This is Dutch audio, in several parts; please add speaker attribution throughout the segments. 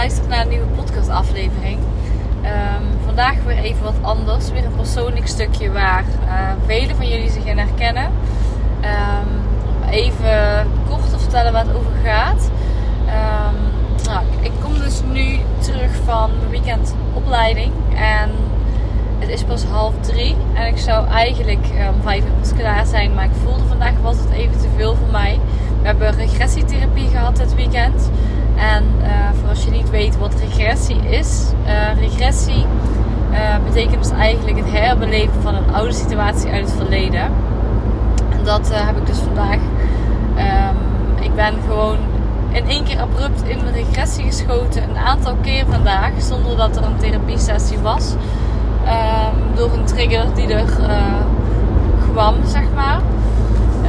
Speaker 1: luistert naar een nieuwe podcastaflevering. Um, vandaag weer even wat anders. Weer een persoonlijk stukje waar uh, velen van jullie zich in herkennen. Um, even kort te vertellen waar het over gaat. Um, nou, ik kom dus nu terug van mijn weekendopleiding. En het is pas half drie. En ik zou eigenlijk om vijf uur klaar zijn. Maar ik voelde vandaag was het even te veel voor mij. We hebben regressietherapie gehad dit weekend. En uh, voor als je niet weet wat regressie is. Uh, regressie uh, betekent dus eigenlijk het herbeleven van een oude situatie uit het verleden. En dat heb ik dus vandaag. Um, ik ben gewoon in één keer abrupt in mijn regressie geschoten. Een aantal keer vandaag. Zonder dat er een therapiesessie was. Um, door een trigger die er kwam, zeg maar.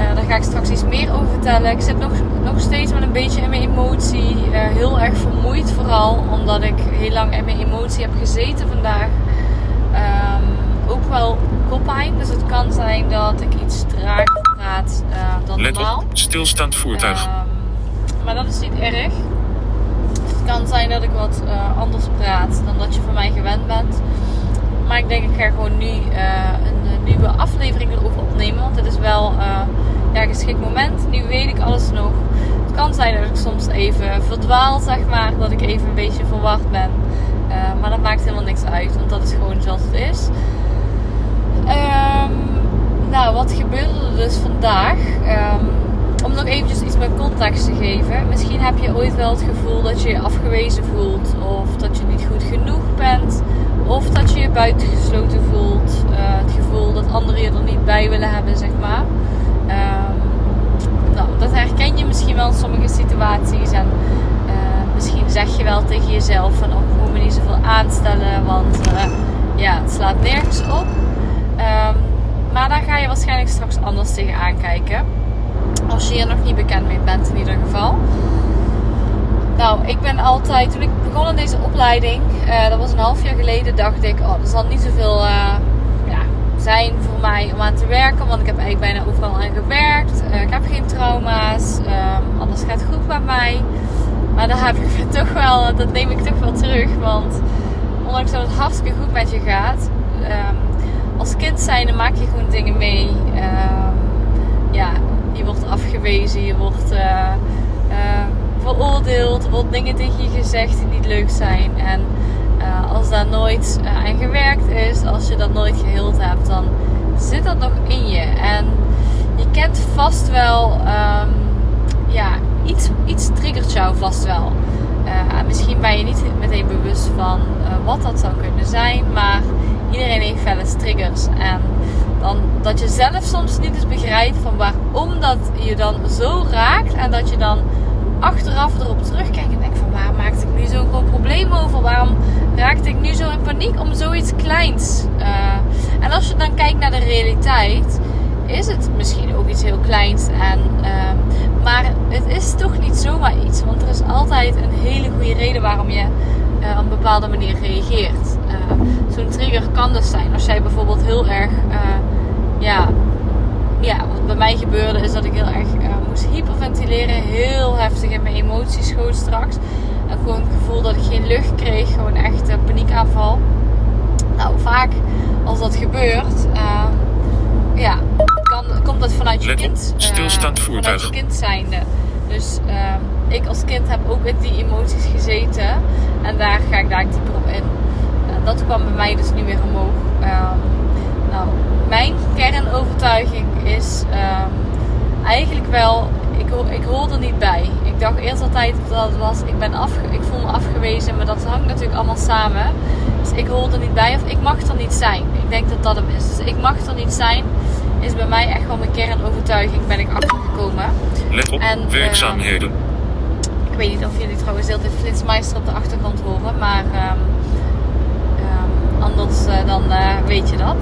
Speaker 1: Uh, daar ga ik straks iets meer over vertellen. Ik zit nog, nog steeds met een beetje in mijn emotie. Uh, heel erg vermoeid vooral. Omdat ik heel lang in mijn emotie heb gezeten vandaag. Um, ook wel koppijn. Dus het kan zijn dat ik iets trager praat uh, dan
Speaker 2: Let
Speaker 1: normaal.
Speaker 2: op, stilstaand voertuig.
Speaker 1: Um, maar dat is niet erg. Het kan zijn dat ik wat anders praat dan dat je van mij gewend bent. Maar ik denk ik ga gewoon nu een nieuwe aflevering erover opnemen. Want het is wel uh, ja, geschikt moment. Nu weet ik alles nog. Het kan zijn dat ik soms even verdwaal, zeg maar. Dat ik even een beetje verward ben. Uh, maar dat maakt helemaal niks uit. Want dat is gewoon zoals het is. Um, nou, wat gebeurde er dus vandaag? Um, om nog eventjes iets meer context te geven. Misschien heb je ooit wel het gevoel dat je je afgewezen voelt. Of dat je niet goed genoeg bent. Of dat je je buitengesloten voelt. Uh, het gevoel dat anderen je er niet bij willen hebben, zeg maar. Um, nou, dat herken je misschien wel in sommige situaties. En uh, misschien zeg je wel tegen jezelf van... Oh, ik moet me niet zoveel aanstellen, want uh, ja, het slaat nergens op. Um, maar daar ga je waarschijnlijk straks anders tegen aankijken. Als je hier nog niet bekend mee bent in ieder geval. Nou, ik ben altijd, toen ik begon aan deze opleiding, uh, dat was een half jaar geleden, dacht ik, oh, er zal niet zoveel uh, ja, zijn voor mij om aan te werken. Want ik heb eigenlijk bijna overal aan gewerkt. Uh, ik heb geen trauma's, alles gaat goed met mij. Maar daar heb ik toch wel, dat neem ik toch wel terug. Want ondanks dat het hartstikke goed met je gaat, um, als kind zijnde maak je gewoon dingen mee. Um, ja, je wordt afgewezen, je wordt veroordeeld, er wordt dingen tegen je gezegd die niet leuk zijn. En uh, als daar nooit uh, aan gewerkt is, als je dat nooit geheeld hebt, dan zit dat nog in je. En je kent vast wel, um, ja, iets, iets triggert jou vast wel. Uh, misschien ben je niet meteen bewust van wat dat zou kunnen zijn, maar iedereen heeft wel eens triggers. En dan, dat je zelf soms niet eens begrijpt van waarom dat je dan zo raakt en dat je dan achteraf erop terugkijken en denk van waar maakte ik nu zo'n groot probleem over? Waarom raakte ik nu zo in paniek om zoiets kleins? Uh, en als je dan kijkt naar de realiteit, is het misschien ook iets heel kleins. En, uh, maar het is toch niet zomaar iets. Want er is altijd een hele goede reden waarom je uh, op een bepaalde manier reageert. Zo'n trigger kan dus zijn als jij bijvoorbeeld heel erg ja, ja, wat bij mij gebeurde is dat ik heel erg moest hyperventileren. Heel heftig in mijn emoties schoot straks. En gewoon het gevoel dat ik geen lucht kreeg. Gewoon echt een paniekaanval. Nou, vaak als dat gebeurt, uh, ja, kan, komt dat vanuit je kind.
Speaker 2: Op, stilstaand
Speaker 1: uh,
Speaker 2: voertuig.
Speaker 1: Vanuit je kind zijnde. Dus ik als kind heb ook in die emoties gezeten. En daar ga ik daar dieper op in. dat kwam bij mij dus nu weer omhoog. nou, mijn kernovertuiging is um, eigenlijk wel, ik, ik hoor er niet bij. Ik dacht eerst altijd dat het was, ik, ben afge, ik voel me afgewezen, maar dat hangt natuurlijk allemaal samen. Dus ik hoor er niet bij of ik mag er niet zijn. Ik denk dat dat hem is. Dus ik mag er niet zijn, is bij mij echt wel mijn kernovertuiging, ben ik achtergekomen.
Speaker 2: Let op,
Speaker 1: en,
Speaker 2: werkzaamheden.
Speaker 1: Uh, ik weet niet of jullie trouwens heel de flitsmeister op de achtergrond horen, maar... Um, anders uh, dan uh, weet je dat.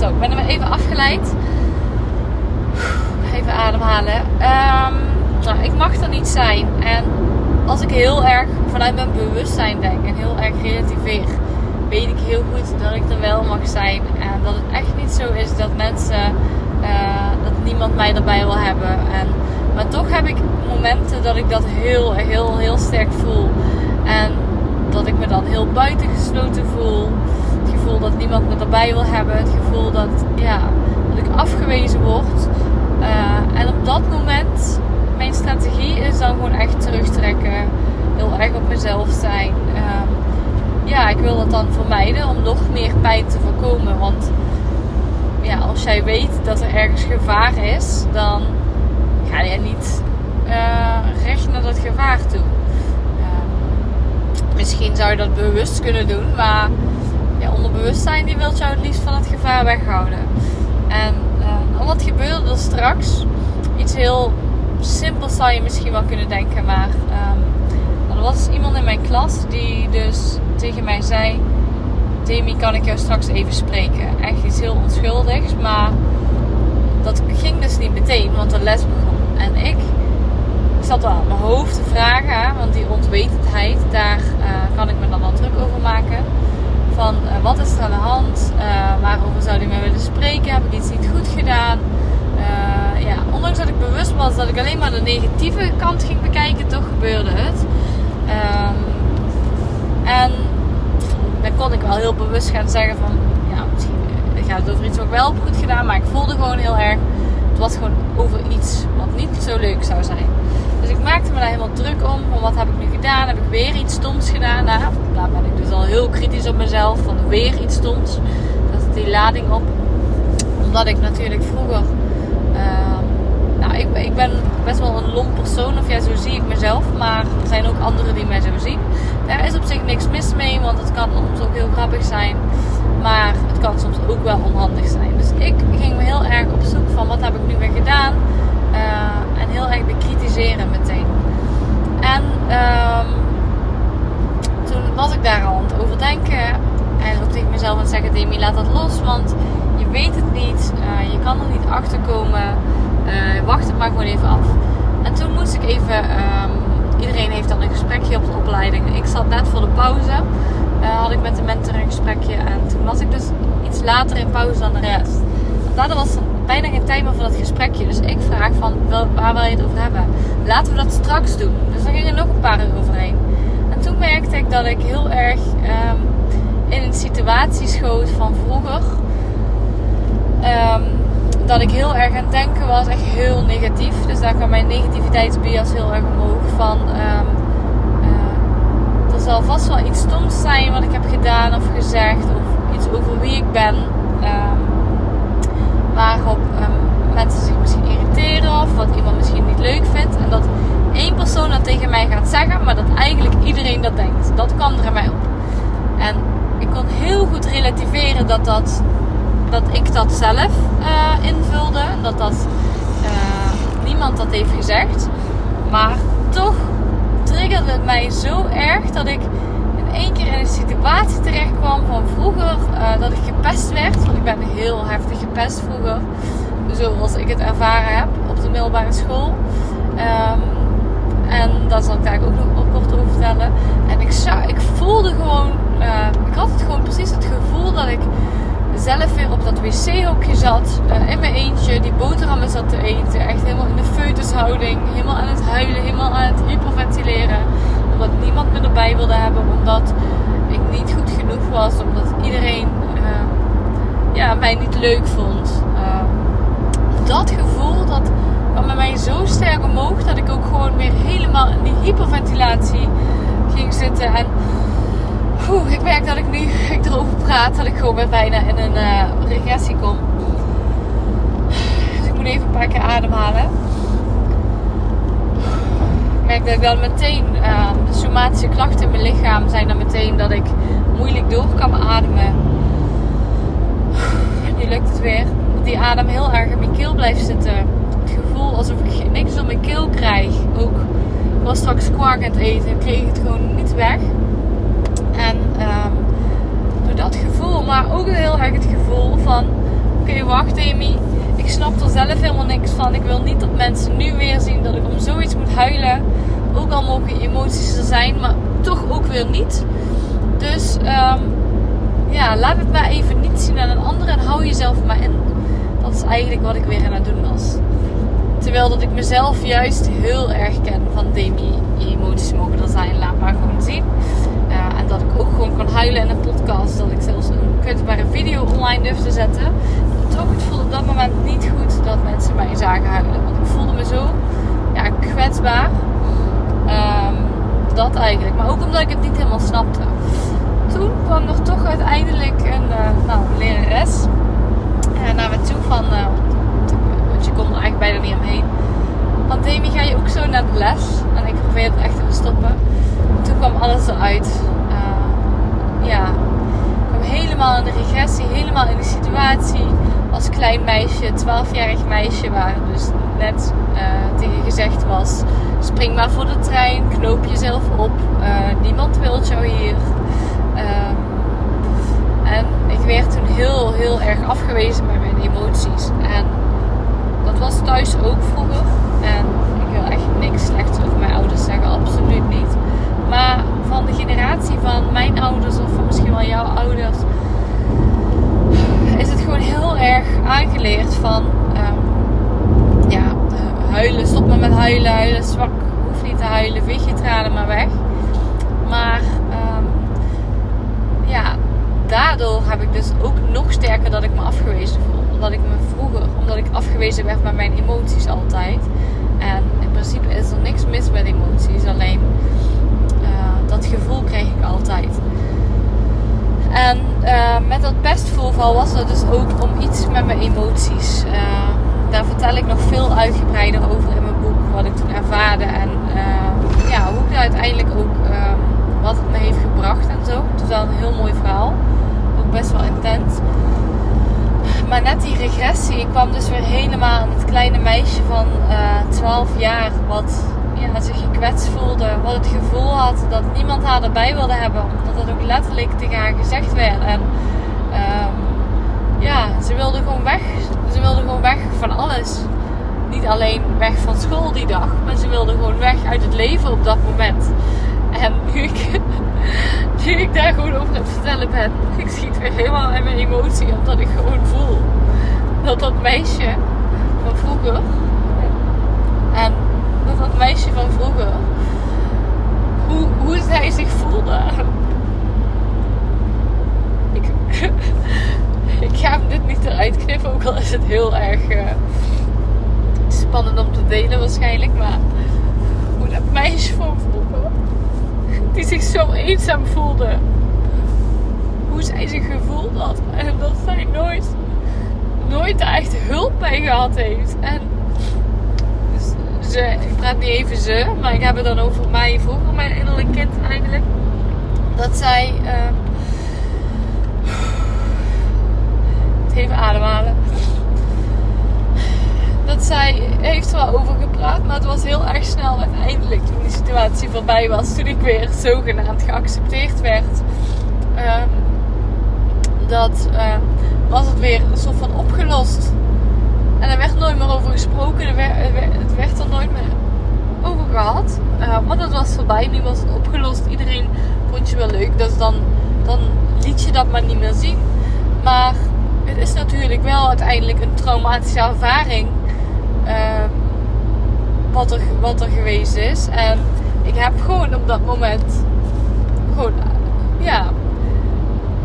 Speaker 1: Zo, ik ben er even afgeleid. Even ademhalen. Um, nou, ik mag er niet zijn. En als ik heel erg vanuit mijn bewustzijn denk en heel erg relativeer, weet ik heel goed dat ik er wel mag zijn. En dat het echt niet zo is dat mensen, uh, dat niemand mij erbij wil hebben. En, maar toch heb ik momenten dat ik dat heel, heel, heel sterk voel. En dat ik me dan heel buitengesloten voel. Het gevoel dat niemand me erbij wil hebben. Het gevoel dat, ja, dat ik afgewezen word. Eh, en op dat moment, mijn strategie is dan gewoon echt terugtrekken. Heel erg op mezelf zijn. Ehm, ja, ik wil dat dan vermijden om nog meer pijn te voorkomen. Want ja, als jij weet dat er ergens gevaar is, dan ga je niet uh, recht naar dat gevaar toe. Uh, misschien zou je dat bewust kunnen doen, maar ja, onderbewustzijn die wil jou het liefst van het gevaar weghouden. En wat gebeurde er straks? Iets heel simpels zou je misschien wel kunnen denken, maar um, er was iemand in mijn klas die dus tegen mij zei: Demi, kan ik jou straks even spreken? Echt iets heel onschuldigs, maar dat ging dus niet meteen, want de les begon. En ik zat wel aan mijn hoofd te vragen, want die onwetendheid, daar uh, kan ik me dan wel druk over maken. Van uh, wat is er aan de hand? Uh, waarover zou hij mij willen spreken? Heb ik iets niet goed gedaan? ja, ondanks dat ik bewust was dat ik alleen maar de negatieve kant ging bekijken, toch gebeurde het. Um, en dan kon ik wel heel bewust gaan zeggen van, ja, misschien gaat het over iets wat ik wel heb goed gedaan, maar ik voelde gewoon heel erg, het was gewoon over iets wat niet zo leuk zou zijn. Dus ik maakte me daar helemaal druk om. Van wat heb ik nu gedaan? Heb ik weer iets stoms gedaan? Nou, daar ben ik dus al heel kritisch op mezelf. Van weer iets stoms. Dat is die lading op. Omdat ik natuurlijk vroeger... Uh, nou, ik, ik ben best wel een lomp persoon. Of ja, zo zie ik mezelf. Maar er zijn ook anderen die mij zo zien. Daar is op zich niks mis mee. Want het kan soms ook heel grappig zijn. Maar het kan soms ook wel onhandig zijn. Dus ik ging me heel erg op zoek van wat heb ik nu weer gedaan. Uh, en heel erg bekritiseren. En um, toen was ik daar al aan het overdenken. En ook tegen mezelf aan het zeggen: Demi, laat dat los. Want je weet het niet. Uh, je kan er niet achter komen. Uh, wacht het maar gewoon even af. En toen moest ik even. Um, iedereen heeft dan een gesprekje op de opleiding. Ik zat net voor de pauze. had ik met de mentor een gesprekje. En toen was ik dus iets later in pauze dan de rest. Daardoor was bijna geen tijd meer voor dat gesprekje. Dus ik vraag van, waar wil je het over hebben? Laten we dat straks doen. Dus dan gingen nog een paar uur overheen. En toen merkte ik dat ik heel erg um, in een situatie schoot van vroeger. Um, dat ik heel erg aan het denken was, echt heel negatief. Dus daar kwam mijn negativiteitsbias heel erg omhoog van... Um, er zal vast wel iets stoms zijn wat ik heb gedaan of gezegd. Of iets over wie ik ben waarop mensen zich misschien irriteren of wat iemand misschien niet leuk vindt. En dat één persoon dat tegen mij gaat zeggen, maar dat eigenlijk iedereen dat denkt. Dat kwam er mij op. En ik kon heel goed relativeren dat, dat, dat ik dat zelf uh, invulde. Dat, dat uh, niemand dat heeft gezegd. Maar toch triggerde het mij zo erg dat ik in één keer in een situatie terecht kwam van vroeger uh, dat ik gepest werd. Want ik ben heel heftig gepest vroeger. Zoals ik het ervaren heb op de middelbare school. Um, en daar zal ik daar ook nog kort over vertellen. En ik, zou, ik voelde gewoon, uh, ik had het gewoon precies het gevoel dat ik zelf weer op dat wc-hokje zat. Uh, in mijn eentje, die boterhammen zat te eten. Echt helemaal in de feutushouding. Helemaal aan het huilen, helemaal aan het hyperventileren omdat niemand me erbij wilde hebben. Omdat ik niet goed genoeg was. Omdat iedereen uh, ja, mij niet leuk vond. Dat gevoel dat kwam bij mij zo sterk omhoog. Dat ik ook gewoon weer helemaal in die hyperventilatie ging zitten. En ik merk dat ik nu ik erover praat. Dat ik gewoon weer bijna in een uh, regressie kom. Dus ik moet even een paar keer ademhalen merk dat ik dan meteen, uh, de somatische klachten in mijn lichaam zijn dan meteen dat ik moeilijk door kan ademen. Nu lukt het weer. Die adem heel erg in mijn keel blijft zitten. Het gevoel alsof ik niks op mijn keel krijg. Ook was straks kwark aan het eten, kreeg het gewoon niet weg. En um, door dat gevoel, maar ook heel erg het gevoel van: oké, wacht, Amy, ik snap er zelf helemaal niks van. Ik wil niet dat mensen nu weer zien dat ik om zoiets moet huilen. Ook al mogen emoties er zijn, maar toch ook weer niet. Dus um, ja, laat het maar even niet zien aan een ander en hou jezelf maar in. Dat is eigenlijk wat ik weer aan het doen was. Terwijl dat ik mezelf juist heel erg ken van Demi, je emoties mogen er zijn, laat maar gewoon zien. Uh, en dat kon huilen in een podcast. Dat ik zelfs een kwetsbare video online durfde zetten. Toch, het voelde op dat moment niet goed dat mensen mij zagen huilen. Want ik voelde me zo ja, kwetsbaar. Ehm, dat eigenlijk. Maar ook omdat ik het niet helemaal snapte. Toen kwam er toch uiteindelijk een uh, nou, lerares naar me toe van... Uh, want je kon er eigenlijk bijna niet omheen. Van Demi, ga je ook zo naar de les? En ik probeerde het echt te verstoppen. Toen kwam alles eruit. ja, ik kwam helemaal in de regressie. Helemaal in de situatie als klein meisje, 12-jarig meisje, waar dus net tegen gezegd was: spring maar voor de trein, knoop jezelf op, niemand wil jou hier. Ehm, werd toen heel, heel erg afgewezen bij mijn emoties. En dat was thuis ook vroeger. En ik wil echt niks slechts over mijn ouders zeggen, absoluut niet. Maar van de generatie van mijn ouders of misschien wel jouw ouders, is het gewoon heel erg aangeleerd van um, ja, huilen, stop maar met huilen, huilen zwak, hoef niet te huilen, veeg je tranen maar weg. Maar um, ja, daardoor heb ik dus ook nog sterker dat ik me afgewezen voel. Omdat ik me vroeger, omdat ik afgewezen werd met mijn emoties altijd. En in principe is er niks mis met emoties. Alleen uh, dat gevoel kreeg ik altijd. En uh, met dat pestvoorval was er dus ook om iets met mijn emoties. Uh, daar vertel ik nog veel uitgebreider over in mijn boek. Wat ik toen ervaarde. En ja, hoe ik uiteindelijk ook wat het me heeft gebracht en zo. Het is wel een heel mooi verhaal. Best wel intens. Maar net die regressie, kwam dus weer helemaal aan het kleine meisje van uh, eh, 12 jaar. Wat ja, zich gekwetst voelde. Wat het gevoel had dat niemand haar erbij wilde hebben. Omdat dat ook letterlijk tegen haar gezegd werd. En um, ja, ze wilde gewoon weg. Ze wilde gewoon weg van alles. Niet alleen weg van school die dag. Maar ze wilde gewoon weg uit het leven op dat moment. En nu ik, ik daar gewoon over het vertellen ben, ik schiet weer helemaal in mijn emotie. Omdat ik gewoon voel dat dat meisje van vroeger. En dat dat meisje van vroeger. Hoe, hoe zij zich voelde. Ik, ik ga hem dit niet eruit knippen, ook al is het heel erg uh, spannend om te delen waarschijnlijk. Maar hoe dat meisje van vroeger die zich zo eenzaam voelde. Hoe zij zich gevoeld had. En dat zij nooit, nooit echt hulp bij gehad heeft. En ze, ik praat niet even ze, maar ik heb het dan over mij vroeger, mijn innerlijk kind eigenlijk. Dat zij. Uh, even ademhalen dat zij heeft wel over gepraat, maar het was heel erg snel uiteindelijk toen die situatie voorbij was. Toen ik weer zogenaamd geaccepteerd werd. Uh, dat uh, was het weer een soort van opgelost. En er werd nooit meer over gesproken. Er werd, het werd er nooit meer over gehad. Uh, maar dat was voorbij. Nu was het opgelost. Iedereen vond je wel leuk. Dus dan, dan liet je dat maar niet meer zien. Maar het is natuurlijk wel uiteindelijk een traumatische ervaring uh, wat, er, wat er geweest is. En ik heb gewoon op dat moment gewoon, ja,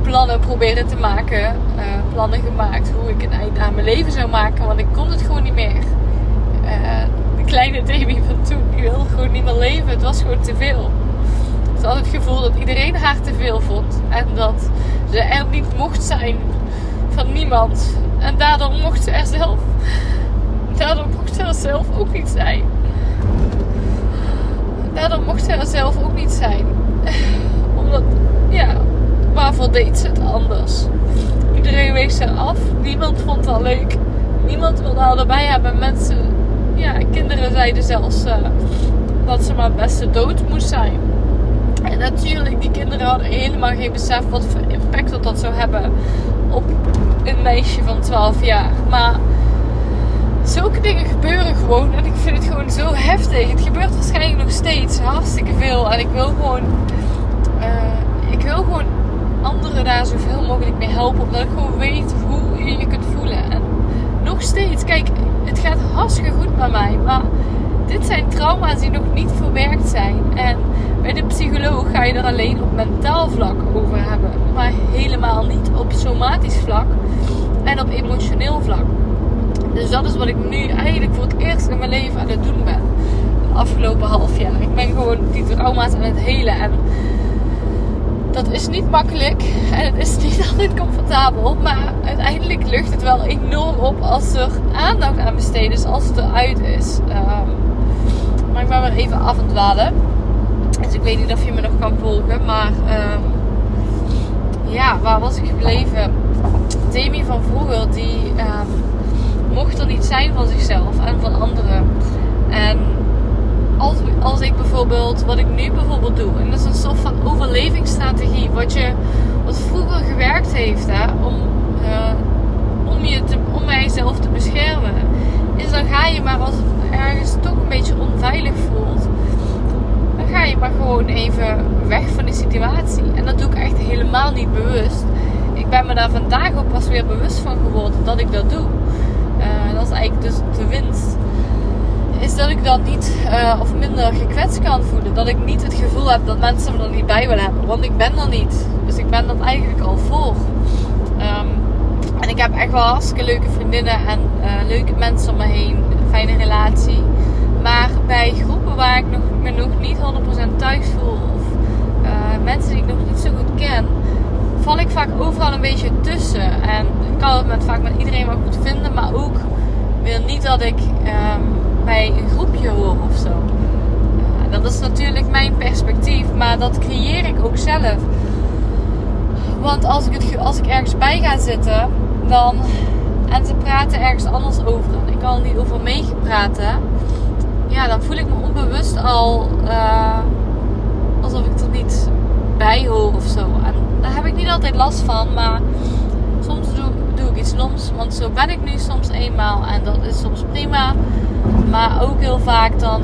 Speaker 1: plannen proberen te maken. Uh, plannen gemaakt hoe ik een eind aan mijn leven zou maken. Want ik kon het gewoon niet meer. Uh, de kleine Demi van toen, die wilde gewoon niet meer leven. Het was gewoon te veel. Ik had het gevoel dat iedereen haar te veel vond. En dat ze er niet mocht zijn van niemand. En daardoor mocht ze er zelf daardoor mocht ze er zelf ook niet zijn. Daardoor mocht ze er zelf ook niet zijn. Omdat, ja, waarvoor deed ze het anders? Iedereen wees ze af. Niemand vond dat leuk. Niemand wilde haar erbij hebben. Mensen, ja, kinderen zeiden zelfs uh, dat ze maar beste dood moest zijn. En natuurlijk, die kinderen hadden helemaal geen besef wat voor impact dat zou hebben op een meisje van 12 jaar. Maar zulke dingen gebeuren gewoon. En ik vind het gewoon zo heftig. Het gebeurt waarschijnlijk nog steeds hartstikke veel. En ik wil gewoon. Uh, ik wil gewoon anderen daar zoveel mogelijk mee helpen. Omdat ik gewoon weet hoe je je kunt voelen. En nog steeds, kijk, het gaat hartstikke goed bij mij. Maar dit zijn trauma's die nog niet verwerkt zijn. En bij de psycholoog ga je er alleen op mentaal vlak over hebben, maar helemaal niet op somatisch vlak en op emotioneel vlak. Dus dat is wat ik nu eigenlijk voor het eerst in mijn leven aan het doen ben. Het afgelopen half jaar. Ik ben gewoon die trauma's aan het helen. En dat is niet makkelijk. En het is niet altijd comfortabel. Maar uiteindelijk lucht het wel enorm op als er aandacht aan besteed is. Als het eruit is. Um, maar ik ben weer even af en dwalen. Dus ik weet niet of je me nog kan volgen. Maar um, ja, waar was ik gebleven? Demi van vroeger die... Um, mocht er niet zijn van zichzelf en van anderen. En als, als ik bijvoorbeeld, wat ik nu bijvoorbeeld doe, en dat is een soort van overlevingsstrategie, wat, je, wat vroeger gewerkt heeft hè, om, uh, om, je te, om mijzelf te beschermen, is dan ga je maar als het ergens toch een beetje onveilig voelt, dan ga je maar gewoon even weg van die situatie. En dat doe ik echt helemaal niet bewust. Ik ben me daar vandaag ook pas weer bewust van geworden dat ik dat doe. Uh, dat is eigenlijk dus de winst. Is dat ik dan niet uh, of minder gekwetst kan voelen. Dat ik niet het gevoel heb dat mensen me er niet bij willen hebben. Want ik ben er niet. Dus ik ben dat eigenlijk al voor. Um, en ik heb echt wel hartstikke leuke vriendinnen en uh, leuke mensen om me heen. Een fijne relatie. Maar bij groepen waar ik nog, me nog niet 100% thuis voel. Of mensen die ik nog niet zo goed ken val ik vaak overal een beetje tussen. En ik kan het met, vaak met iedereen wel goed vinden, maar ook wil niet dat ik um, bij een groepje hoor of zo. Dat is natuurlijk mijn perspectief, maar dat creëer ik ook zelf. Want als ik, het, als ik ergens bij ga zitten, dan. En ze praten ergens anders over. En ik kan er niet over meegepraten. Ja, dan voel ik me onbewust al uh, alsof ik er niet bij hoor of zo. Daar heb ik niet altijd last van, maar soms doe, ik iets loms. Want zo ben ik nu soms eenmaal en dat is soms prima. Maar ook heel vaak dan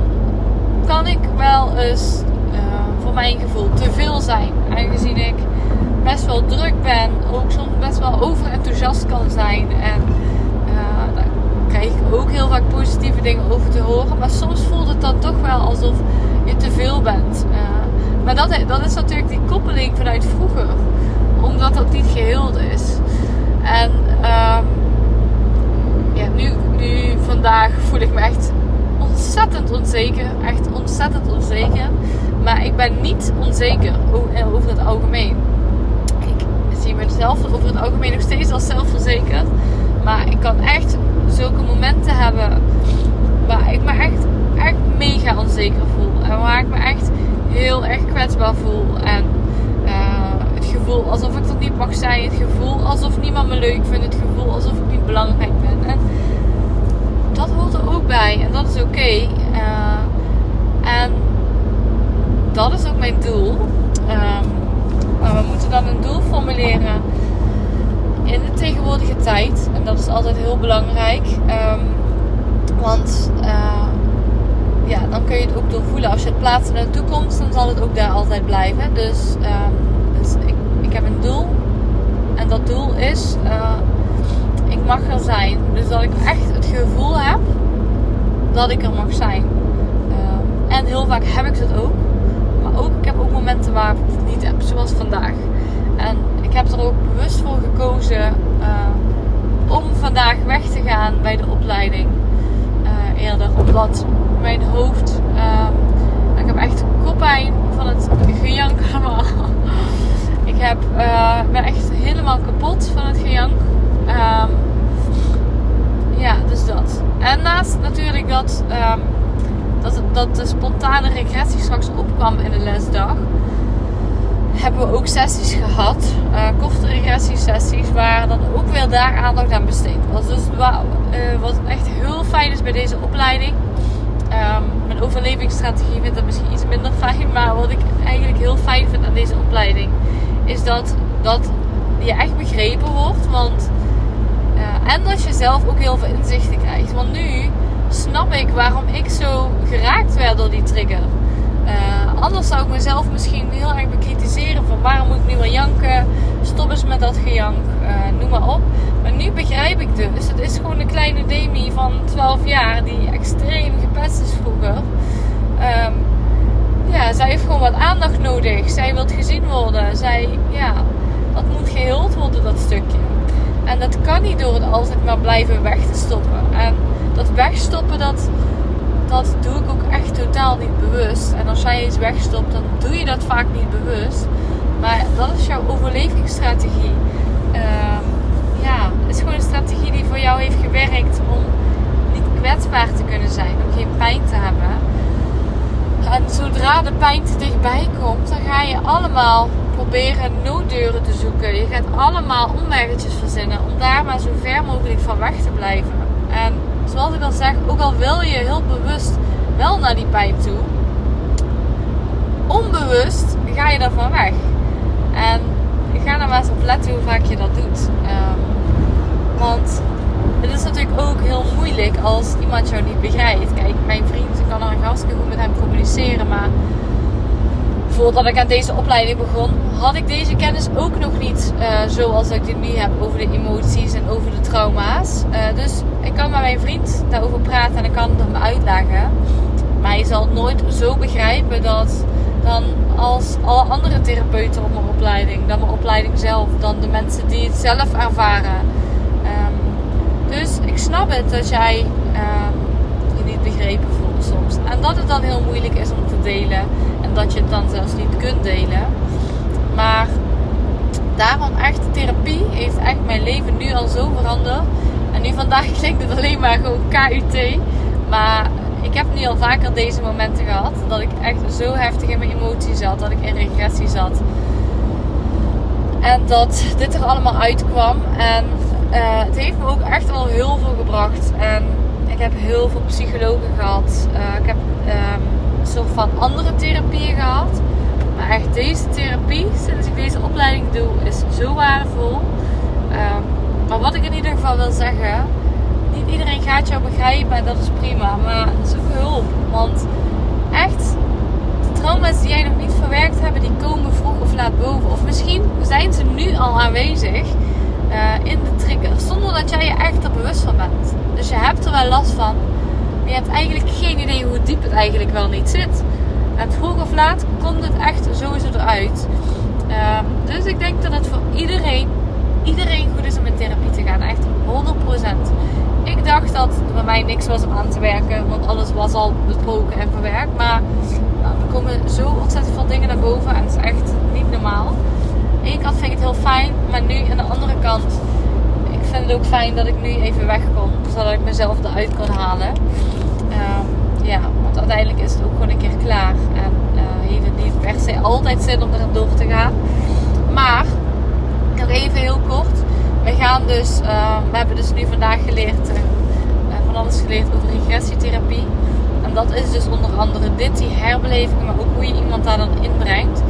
Speaker 1: kan ik wel eens uh, voor mijn gevoel te veel zijn. Aangezien ik best wel druk ben, ook soms best wel overenthousiast kan zijn. En uh, daar krijg ik ook heel vaak positieve dingen over te horen. Maar soms voelt het dan toch wel alsof je te veel bent. Uh, maar dat, dat is natuurlijk die koppeling vanuit vroeger. Omdat dat niet geheeld is. En um, ja, nu, nu vandaag voel ik me echt ontzettend onzeker. Echt ontzettend onzeker. Maar ik ben niet onzeker eh, over het algemeen. Ik zie mezelf over het algemeen nog steeds als zelfverzekerd. Maar ik kan echt zulke momenten hebben waar ik me echt, echt mega onzeker voel. En waar ik me echt heel erg kwetsbaar voel. En uh, het gevoel alsof ik er niet mag zijn. Het gevoel alsof niemand me leuk vindt. Het gevoel alsof ik niet belangrijk ben. En dat hoort er ook bij. En dat is oké. Uh, en dat is ook mijn doel. Um, maar we moeten dan een doel formuleren in de tegenwoordige tijd. En dat is altijd heel belangrijk. Um, want uh, ja, dan kun je het ook doorvoelen. Als je het plaatst in de toekomst, dan zal het ook daar altijd blijven. Dus, um, dus ik, ik heb een doel. En dat doel is, uh, ik mag er zijn. Dus dat ik echt het gevoel heb dat ik er mag zijn. Uh, en heel vaak heb ik het ook. Maar ook, ik heb ook momenten waar ik het niet heb, zoals vandaag. En ik heb er ook bewust voor gekozen uh, om vandaag weg te gaan bij de opleiding. Uh, eerder omdat mijn hoofd. Um, ik heb echt koppijn van het gejank allemaal. ik heb, uh, ben echt helemaal kapot van het gejank. Um, ja, dus dat. En naast natuurlijk dat, um, dat, dat de spontane regressie straks opkwam in de lesdag hebben we ook sessies gehad. Uh, korte regressiesessies waar dan ook weer daar aandacht aan besteed was. Dus uh, wat echt heel fijn is bij deze opleiding. Mijn overlevingsstrategie vind dat misschien iets minder fijn. Maar wat ik eigenlijk heel fijn vind aan deze opleiding is dat, dat je echt begrepen wordt. Want, uh, en dat je zelf ook heel veel inzichten krijgt. Want nu snap ik waarom ik zo geraakt werd door die trigger. Uh, anders zou ik mezelf misschien heel erg bekritiseren van waarom moet ik nu wel janken, stop eens met dat gejank, uh, noem maar op. Maar nu begrijp ik dus, het is gewoon een kleine Demi van 12 jaar die extreem gepest is vroeger. Um, ja, zij heeft gewoon wat aandacht nodig. Zij wil gezien worden. Zij, ja, dat moet geheeld worden, dat stukje. En dat kan niet door het altijd maar blijven weg te stoppen. En dat wegstoppen, dat, dat doe ik ook echt totaal niet bewust. En als jij iets wegstopt, dan doe je dat vaak niet bewust. Maar dat is jouw overlevingsstrategie. Ehm, ja, het is gewoon een strategie die voor jou heeft gewerkt om kwetsbaar te kunnen zijn, om geen pijn te hebben. En zodra de pijn te dichtbij komt, dan ga je allemaal proberen nooddeuren te zoeken. Je gaat allemaal omweggetjes verzinnen om daar maar zo ver mogelijk van weg te blijven. En zoals ik al zeg, ook al wil je heel bewust wel naar die pijn toe, onbewust ga je daarvan weg. En ga er maar eens op letten hoe vaak je dat doet. Ehm, want het is natuurlijk ook heel moeilijk als iemand jou niet begrijpt. Kijk, mijn vriend, ik kan er hartstikke goed met hem communiceren, maar voordat ik aan deze opleiding begon, had ik deze kennis ook nog niet uh, zoals ik dit nu heb over de emoties en over de trauma's. Uh, dus ik kan met mijn vriend daarover praten en ik kan hem uitleggen. Maar je zal het nooit zo begrijpen dat dan als alle andere therapeuten op mijn opleiding, dan mijn opleiding zelf, dan de mensen die het zelf ervaren. Dus ik snap het dat jij um, je niet begrepen voelt soms. En dat het dan heel moeilijk is om te delen. En dat je het dan zelfs niet kunt delen. Maar daarom echt, therapie heeft echt mijn leven nu al zo veranderd. En nu vandaag klinkt het alleen maar gewoon KUT. Maar ik heb nu al vaker deze momenten gehad. Dat ik echt zo heftig in mijn emoties zat. Dat ik in regressie zat. En dat dit er allemaal uitkwam. En uh, het heeft me ook echt wel heel veel gebracht. En ik heb heel veel psychologen gehad. Uh, ik heb um, een soort van andere therapieën gehad. Maar echt deze therapie, sinds ik deze opleiding doe, is zo waardevol. Um, maar wat ik in ieder geval wil zeggen niet iedereen gaat jou begrijpen en dat is prima. Maar zoek hulp. Want echt, de trauma's die jij nog niet verwerkt hebben, die komen vroeg of laat boven. Of misschien zijn ze nu al aanwezig uh, in de trigger. Zonder dat jij je echt er bewust van bent. Dus je hebt er wel last van. Maar je hebt eigenlijk geen idee hoe diep het eigenlijk wel niet zit. En vroeg of laat komt het echt sowieso eruit. Uh, dus ik denk dat het voor iedereen, iedereen goed is om in therapie te gaan. Echt 100%. Ik dacht dat bij mij niks was om aan te werken, want alles was al besproken en verwerkt. Maar nou, er komen zo ontzettend veel dingen naar boven en het is echt niet normaal. De ene kant vind ik het heel fijn, maar nu aan de andere kant, ik vind het ook fijn dat ik nu even wegkom, zodat ik mezelf eruit kan halen. Uh, ja, want uiteindelijk is het ook gewoon een keer klaar. En uh, heeft het niet per se altijd zin om er door te gaan. Maar, nog even heel kort we gaan dus, uh, we hebben dus nu vandaag geleerd, uh, van alles geleerd over regressietherapie. En dat is dus onder andere dit, die herbeleving, maar ook hoe je iemand daar dan inbrengt.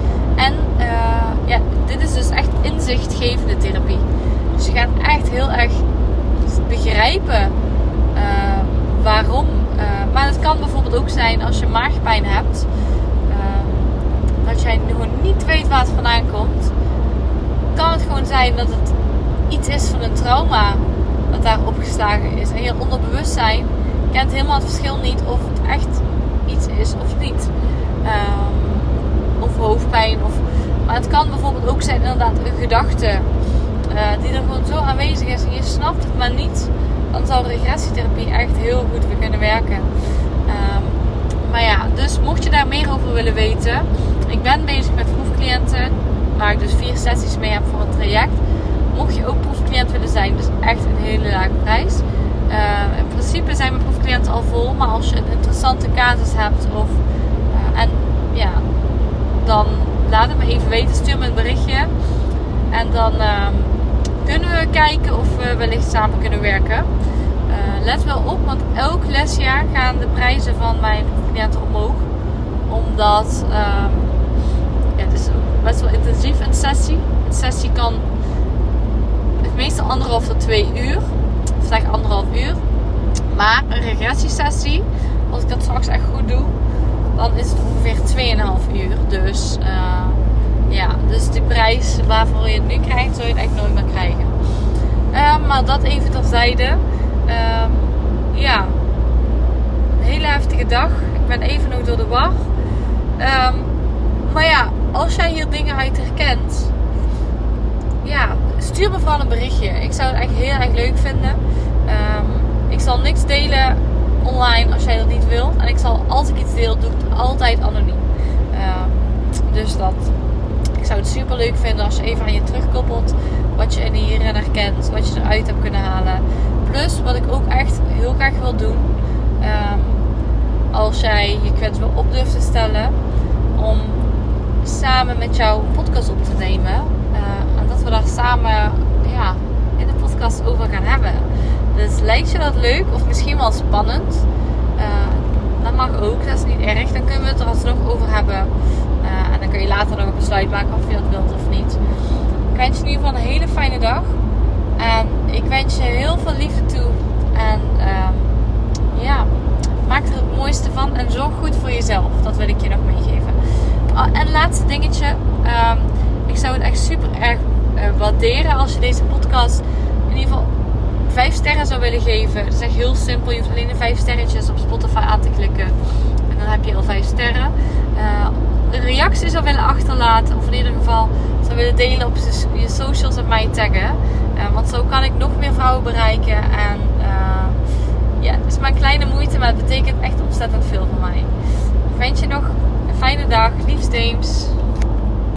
Speaker 1: En uh, ja, dit is dus echt inzichtgevende therapie. Dus je gaat echt heel erg begrijpen waarom. maar het kan bijvoorbeeld ook zijn als je maagpijn hebt, dat jij gewoon niet weet waar het vandaan komt. Kan het gewoon zijn dat het iets is van een trauma wat daar opgeslagen is. En je onderbewustzijn kent helemaal het verschil niet of het echt iets is of niet. Um, of hoofdpijn. Of, maar het kan bijvoorbeeld ook zijn inderdaad een gedachte uh, die er gewoon zo aanwezig is en je snapt het maar niet. Dan zou regressietherapie echt heel goed weer kunnen werken. Um, maar ja, dus mocht je daar meer over willen weten. Ik ben bezig met proefcliënten. Waar ik dus vier sessies mee heb voor een traject mocht je ook proefcliënt willen zijn, dus echt een hele lage prijs. Uh, in principe zijn mijn proefcliënten al vol, maar als je een interessante casus hebt of uh, en ja, dan laat het me even weten, stuur me een berichtje en dan uh, kunnen we kijken of we wellicht samen kunnen werken. Uh, let wel op, want elk lesjaar gaan de prijzen van mijn proefcliënten omhoog, omdat ehm, ja, het is best wel intensief een sessie. Een sessie kan meestal anderhalf tot twee uur. Of zeg anderhalf uur. Maar een regressiesessie, als ik dat straks echt goed doe, dan is het ongeveer 2,5 uur. Dus uh, ja, dus die prijs waarvoor je het nu krijgt, zul je het echt nooit meer krijgen. Uh, maar dat even terzijde. Uh, ja, een hele heftige dag. Ik ben even nog door de war. Ehm, maar ja, als jij hier dingen uit herkent, ja, stuur me vooral een berichtje. Ik zou het echt heel erg leuk vinden. Ehm, ik zal niks delen online als jij dat niet wilt. En ik zal, als ik iets deel, doe ik het altijd anoniem. Ehm, dus dat. Ik zou het super leuk vinden als je even aan je terugkoppelt. Wat je in hierin herkent. Wat je eruit hebt kunnen halen. Plus, wat ik ook echt heel graag wil doen. Ehm, als jij je kwetsbaar op durft te stellen. Om samen met jou een podcast op te nemen. Uh, en dat we daar samen ja, in de podcast over gaan hebben. Dus lijkt je dat leuk of misschien wel spannend? Uh, dat mag ook, dat is niet erg. Dan kunnen we het er alsnog over hebben. Uh, en dan kun je later nog een besluit maken of je dat wilt of niet. Ik wens je in ieder geval een hele fijne dag. En ik wens je heel veel liefde toe. En uh, ja, maak er het mooiste van. En zorg goed voor jezelf. Dat wil ik je nog meegeven. Oh, en laatste dingetje. Um, ik zou het echt super erg uh, waarderen als je deze podcast in ieder geval 5 sterren zou willen geven. Dat is echt heel simpel. Je hoeft alleen de 5 sterretjes op Spotify aan te klikken. En dan heb je al 5 sterren. Uh, een reactie zou willen achterlaten. Of in ieder geval zou willen delen op je socials en mij taggen. Uh, want zo kan ik nog meer vrouwen bereiken. En uh, ja, het is maar een kleine moeite. Maar het betekent echt ontzettend veel voor mij. Ik wens je nog een fijne dag. Liefst James.